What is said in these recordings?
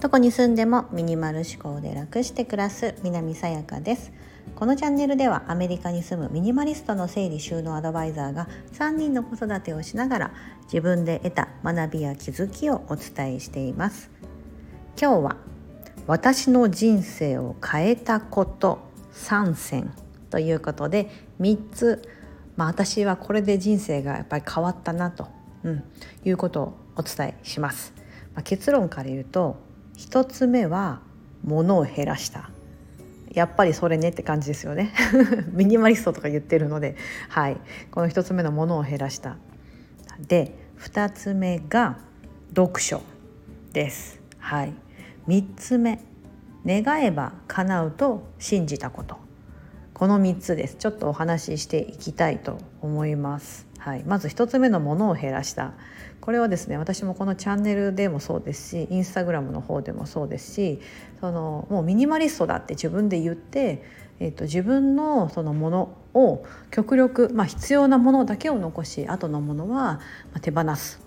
どこに住んでもミニマル思考で楽して暮らす南さやかです。このチャンネルではアメリカに住むミニマリストの整理収納アドバイザーが3人の子育てをしながら自分で得た学びや気づきをお伝えしています。今日は私の人生を変えたこと3選ということで3つ。まあ私はこれで人生がやっぱり変わったなと、うん、いうことをお伝えします、まあ、結論から言うと1つ目は物を減らした。やっぱりそれねって感じですよね。ミニマリストとか言ってるので、はい、この1つ目のものを減らした。で2つ目が読書です。はい、3つ目。願えば叶うと信じたこと。この3つです。ちょっとお話ししていきたいと思います。はい、まず1つ目のものを減らした。これはですね私もこのチャンネルでもそうですしインスタグラムの方でもそうですしそのもうミニマリストだって自分で言って、えーと、自分のそのものを極力、まあ、必要なものだけを残し後のものは手放す。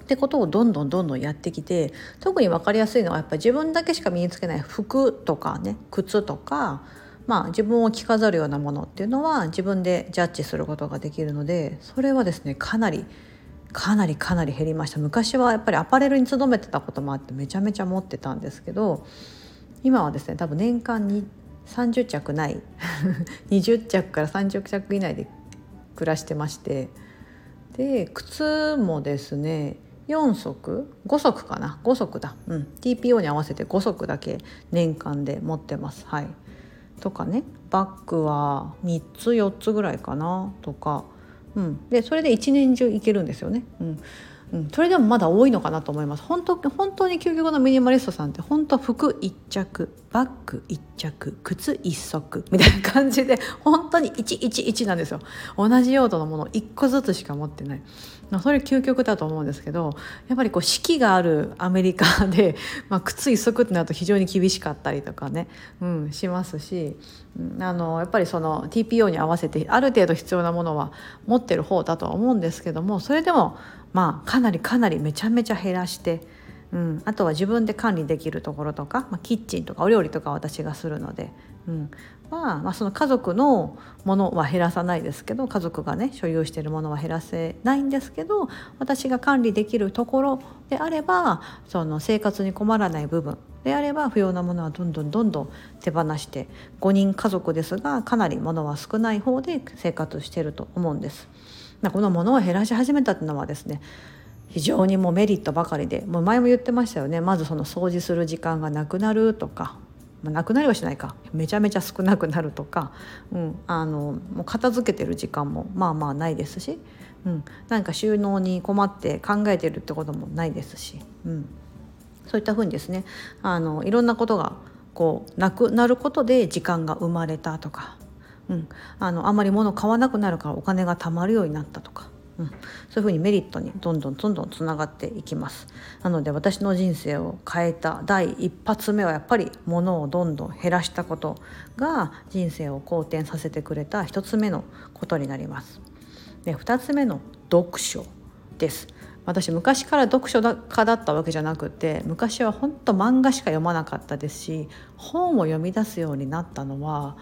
ってことをどんどんどんどんやってきて特に分かりやすいのはやっぱり自分だけしか身につけない服とかね靴とかまあ、自分を着飾るようなものっていうのは自分でジャッジすることができるのでそれはですねかなりかなりかなり減りました。昔はやっぱりアパレルに勤めてたこともあってめちゃめちゃ持ってたんですけど今はですね多分年間に30着ない 20着から30着以内で暮らしてましてで靴もですね4足5足かな？5足だ、うん、TPO に合わせて5足だけ年間で持ってます。はい。とかねバッグは3つ4つぐらいかなとか。うん、でそれで一年中いけるんですよね。うん。うん、それでもまだ多いのかなと思います。本当本当に究極のミニマリストさんって本当服1着。バッグ1着靴1足みたいな感じで本当に111なんですよ同じ用途のもの1個ずつしか持ってないそれ究極だと思うんですけどやっぱりこう四季があるアメリカで、まあ、靴一足ってなると非常に厳しかったりとかね、うん、しますし、あのやっぱりその TPO に合わせてある程度必要なものは持ってる方だとは思うんですけどもそれでもまあかなりかなりめちゃめちゃ減らして。うん、あとは自分で管理できるところとか、まあ、キッチンとかお料理とか私がするので、うん、は、まあ、その家族のものは減らさないですけど家族がね所有しているものは減らせないんですけど私が管理できるところであればその生活に困らない部分であれば不要なものはどんどんどんどん手放して5人家族ですがかなり物は少ない方で生活してると思うんです。この物を減らし始めたっていうのはですね非常にもうメリットばかりでもう前も言ってましたよね。まずその掃除する時間がなくなるとか。まあ、なくなりはしないか。めちゃめちゃ少なくなるとか、うん、あのもう片付けてる時間もまあまあないですし、うん、何か収納に困って考えてるってこともないですし、うん、そういったふうにですね。あのいろんなことがこうなくなることで時間が生まれたとか、うん、あのあんまり物買わなくなるからお金が貯まるようになったとか。うん、そういうふうにメリットにどんどんどんどんつながっていきます。なので私の人生を変えた第一発目はやっぱり物をどんどん減らしたことが人生を好転させてくれた一つ目のことになります。で2つ目の読書です。私昔から読書家だったわけじゃなくて昔は本当漫画しか読まなかったですし本を読み出すようになったのは、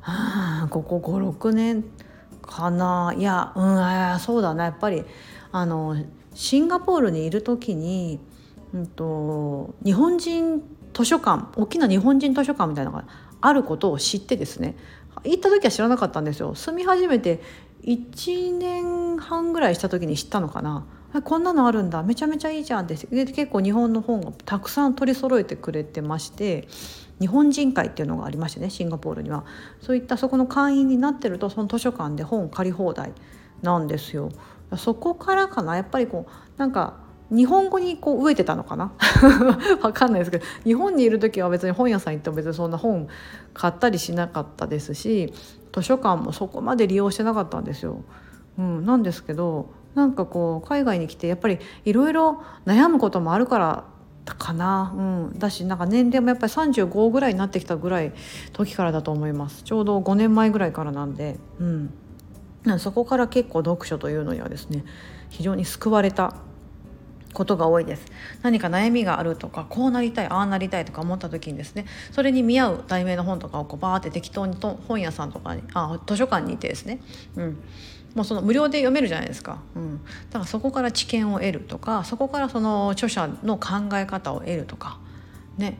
はあ、ここ56年かな。いやうんそうだなやっぱりあのシンガポールにいる時に、うんと、日本人図書館大きな日本人図書館みたいなのがあることを知ってですね行った時は知らなかったんですよ。住み始めて1年半ぐらいした時に知ったのかな。こんなのあるんだ。めちゃめちゃいいじゃんって。結構日本の本をたくさん取り揃えてくれてまして日本人会っていうのがありましてねシンガポールには。そういったそこの会員になってるとその図書館で本借り放題なんですよ。そこからかなやっぱりこうなんか日本語にこう飢えてたのかな？わかんないですけど日本にいる時は別に本屋さん行っても別にそんな本買ったりしなかったですし図書館もそこまで利用してなかったんですよ。うん、なんですけどなんかこう海外に来てやっぱりいろいろ悩むこともあるからたかな、うん、だしなんか年齢もやっぱり35ぐらいになってきたぐらい時からだと思います。ちょうど5年前ぐらいからなんで、うん、そこから結構読書というのにはですね非常に救われたことが多いです。何か悩みがあるとかこうなりたいああなりたいとか思った時にですねそれに見合う題名の本とかをこうバーって適当にと本屋さんとかにあ図書館にいてですね、うん、もうその無料で読めるじゃないですか、うん、だからそこから知見を得るとかそこからその著者の考え方を得るとかね。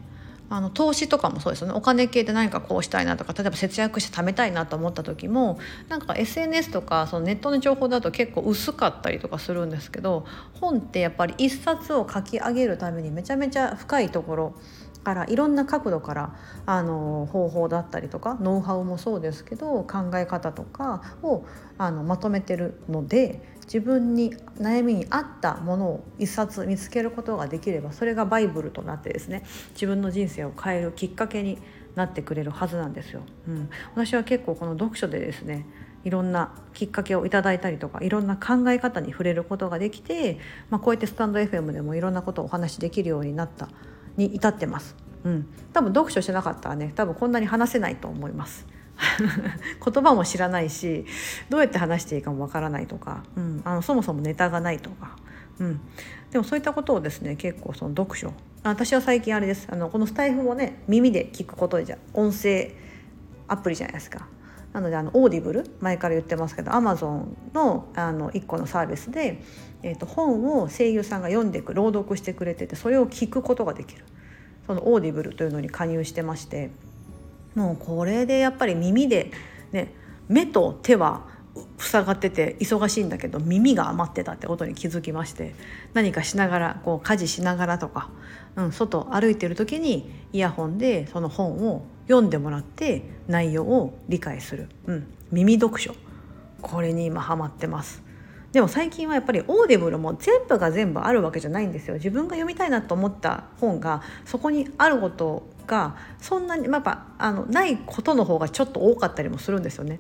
あの投資とかもそうですよね。お金系で何かこうしたいなとか例えば節約して貯めたいなと思った時もなんか SNS とかそのネットの情報だと結構薄かったりとかするんですけど本ってやっぱり一冊を書き上げるためにめちゃめちゃ深いところからいろんな角度からあの方法だったりとかノウハウもそうですけど考え方とかをあのまとめてるので自分に悩みに合ったものを一冊見つけることができればそれがバイブルとなってですね自分の人生を変えるきっかけになってくれるはずなんですよ。うん、私は結構この読書でですねいろんなきっかけをいただいたりとかいろんな考え方に触れることができて、まあ、こうやってスタンド FM でもいろんなことをお話しできるようになったに至ってます。うん、多分読書してなかったらね多分こんなに話せないと思います。言葉も知らないしどうやって話していいかもわからないとか、うん、あのそもそもネタがないとか、うん、でもそういったことをですね結構その読書私は最近あれですあのこのスタイフもね耳で聞くことでじゃ音声アプリじゃないですか。なのであの Audible 前から言ってますけどアマゾンのあの1個のサービスで、えーと本を声優さんが読んでいく朗読してくれててそれを聞くことができる。その Audible というのに加入してましてもうこれでやっぱり耳でね目と手は塞がってて忙しいんだけど耳が余ってたってことに気づきまして何かしながらこう家事しながらとか、うん、外歩いてる時にイヤホンでその本を読んでもらって内容を理解する、うん、耳読書。これに今ハマってます。でも最近はやっぱり Audible も全部が全部あるわけじゃないんですよ。自分が読みたいなと思った本がそこにあることがそんなに、まあ、やっぱあのないことの方がちょっと多かったりもするんですよね。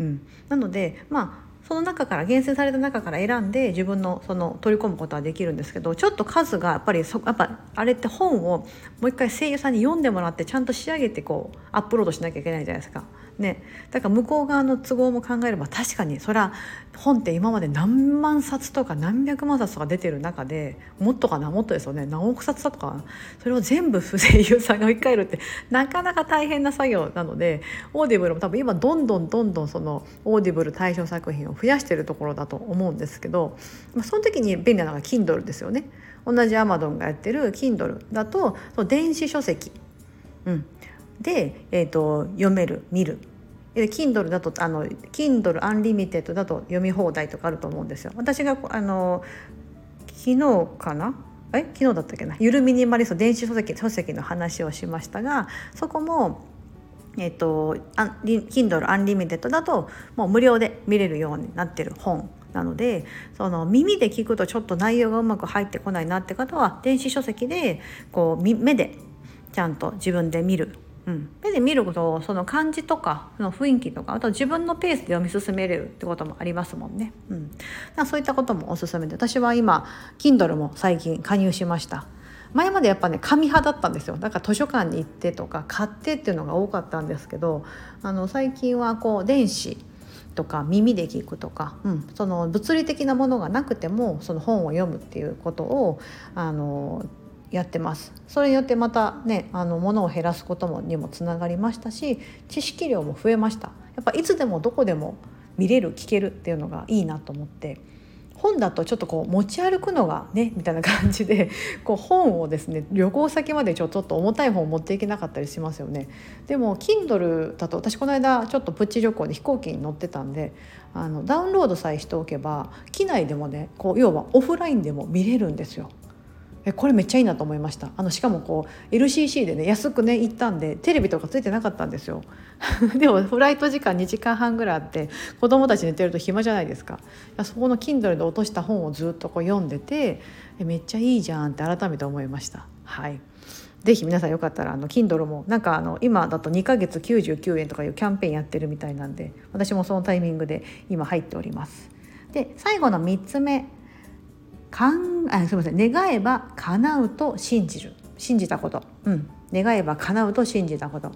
うん、なのでまあその中から厳選された中から選んで自分のその取り込むことはできるんですけどちょっと数がやっぱりそやっぱあれって本をもう一回声優さんに読んでもらってちゃんと仕上げてこうアップロードしなきゃいけないじゃないですか。ね、だから向こう側の都合も考えれば確かにそれは本って今まで何万冊とか何百万冊とか出てる中でもっとかなもっとですよね。何億冊だとか。それを全部声優さんが置き換えるってなかなか大変な作業なので Audible も多分今どんどんどんどんその Audible 対象作品を増やしてるところだと思うんですけど、まあ、その時に便利なのが Kindle ですよね。同じ Amazon がやってる Kindle だと電子書籍、うん、で、えーと、読める見る。Kindle だとあの Kindle Unlimited だと読み放題とかあると思うんですよ。私があの昨日かな？え？昨日だったっけな？ゆるミニマリスト電子書籍書籍の話をしましたがそこもえっ、ー、と Kindle Unlimited だともう無料で見れるようになってる本なのでその耳で聞くとちょっと内容がうまく入ってこないなって方は電子書籍でこう目でちゃんと自分で見るうん、目で見ることその感じとかの雰囲気とかあと自分のペースで読み進めれるってこともありますもんね。うん、だそういったこともおすすめで私は今 Kindle も最近加入しました。前までやっぱね紙派だったんですよだから図書館に行ってとか買ってっていうのが多かったんですけどあの最近はこう電子とか耳で聞くとか、うん、その物理的なものがなくてもその本を読むっていうことをあのやってます。それによってまたねあの物を減らすこともにもつながりましたし知識量も増えました。やっぱいつでもどこでも見れる聞けるっていうのがいいなと思って。本だとちょっとこう持ち歩くのがねみたいな感じで こう本をですね旅行先までちょっと重たい本を持っていけなかったりしますよね。でも Kindle だと私この間ちょっとプチ旅行で飛行機に乗ってたんであのダウンロードさえしておけば機内でもねこう要はオフラインでも見れるんですよ。えこれめっちゃいいなと思いました。あのしかもこう LCC でね安くね行ったんでテレビとかついてなかったんですよ。でもフライト時間2時間半ぐらいあって子供たち寝てると暇じゃないですか。そこの Kindle で落とした本をずっとこう読んでてえめっちゃいいじゃんって改めて思いました。はい。ぜひ皆さんよかったらあの Kindle もなんかあの今だと2ヶ月99円とかいうキャンペーンやってるみたいなんで私もそのタイミングで今入っております。で最後の3つ目。かんあすみません。願えば叶うと信じる。信じたこと、うん、願えば叶うと信じたこと。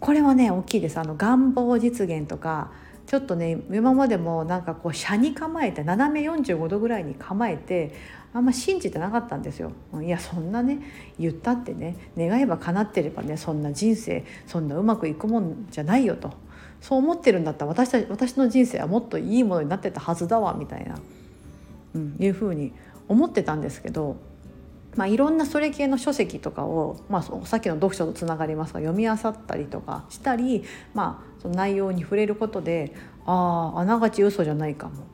これはね大きいです。あの願望実現とかちょっとね今までもなんかこう斜に構えて斜め45度ぐらいに構えてあんま信じてなかったんですよ。いやそんなね言ったってね願えば叶ってればねそんな人生そんなうまくいくもんじゃないよと。そう思ってるんだったら私た私の人生はもっといいものになってたはずだわみたいな、いうふうに思ってたんですけどまあ、いろんなそれ系の書籍とかを、まあ、さっきの読書とつながりますが読み漁ったりとかしたり、まあ、その内容に触れることであああながち嘘じゃないかも。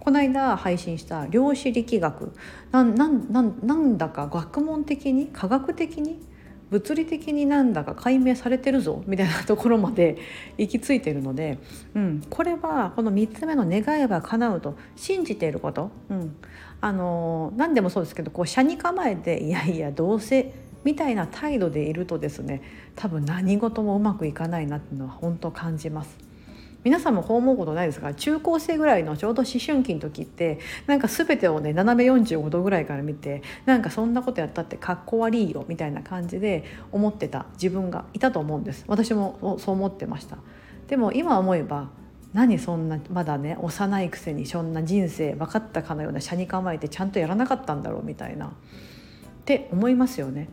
この間配信した量子力学なんなんなんなんだか学問的に科学的に物理的になんだか解明されてるぞみたいなところまで 行き着いてるので、うん、これはこの3つ目の「願えば叶う」と。信じていること、うん、あの何でもそうですけどこう車に構えて「いやいやどうせ」みたいな態度でいるとですね多分何事もうまくいかないなっていうのは本当感じます。皆さんもこう思うことないですか？中高生ぐらいのちょうど思春期の時ってなんか全てをね斜め45度ぐらいから見てなんかそんなことやったってかっこ悪いよみたいな感じで思ってた自分がいたと思うんです。私もそう思ってました。でも今思えば何そんなまだね幼いくせにそんな人生分かったかのような車に構えてちゃんとやらなかったんだろうみたいな。って思いますよね。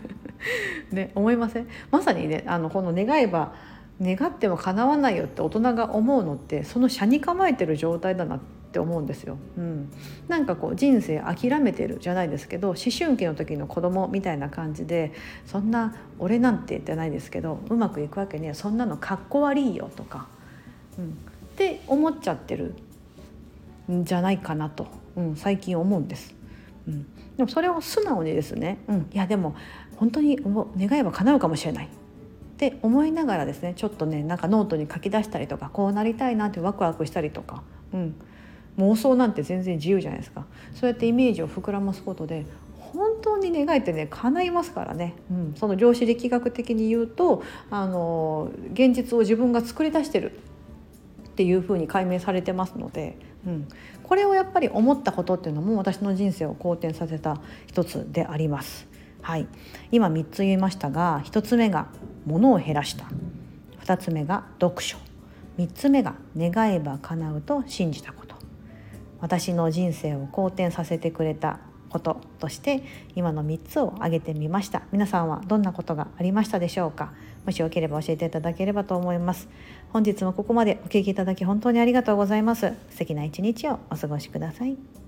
ね思いません？まさにねあのこの願えば願っても叶わないよって大人が思うのってその車に構えてる状態だなって思うんですよ。うん、なんかこう人生諦めてるじゃないですけど思春期の時の子供みたいな感じでそんな俺なんて言ってないですけどうまくいくわけにはそんなのかっこ悪いよとか、うん、って思っちゃってるんじゃないかなと、うん、最近思うんです。うん、でもそれを素直にですね、うん、いやでも本当に願えば叶うかもしれない。って思いながらですねちょっとねなんかノートに書き出したりとかこうなりたいなってワクワクしたりとか、うん、妄想なんて全然自由じゃないですか。そうやってイメージを膨らますことで本当に願いってね叶いますからね、うん、その量子力学的に言うとあの現実を自分が作り出してる。っていうふうに解明されてますので、うん、これをやっぱり思ったことっていうのも私の人生を好転させた一つであります。はい、今3つ言いましたが1つ目が物を減らした。2つ目が読書。3つ目が願えば叶うと信じたこと。私の人生を好転させてくれたこと。として今の3つを挙げてみました。皆さんはどんなことがありましたでしょうか。もしよければ教えていただければと思います。本日もここまでお聴きいただき本当にありがとうございます。素敵な一日をお過ごしください。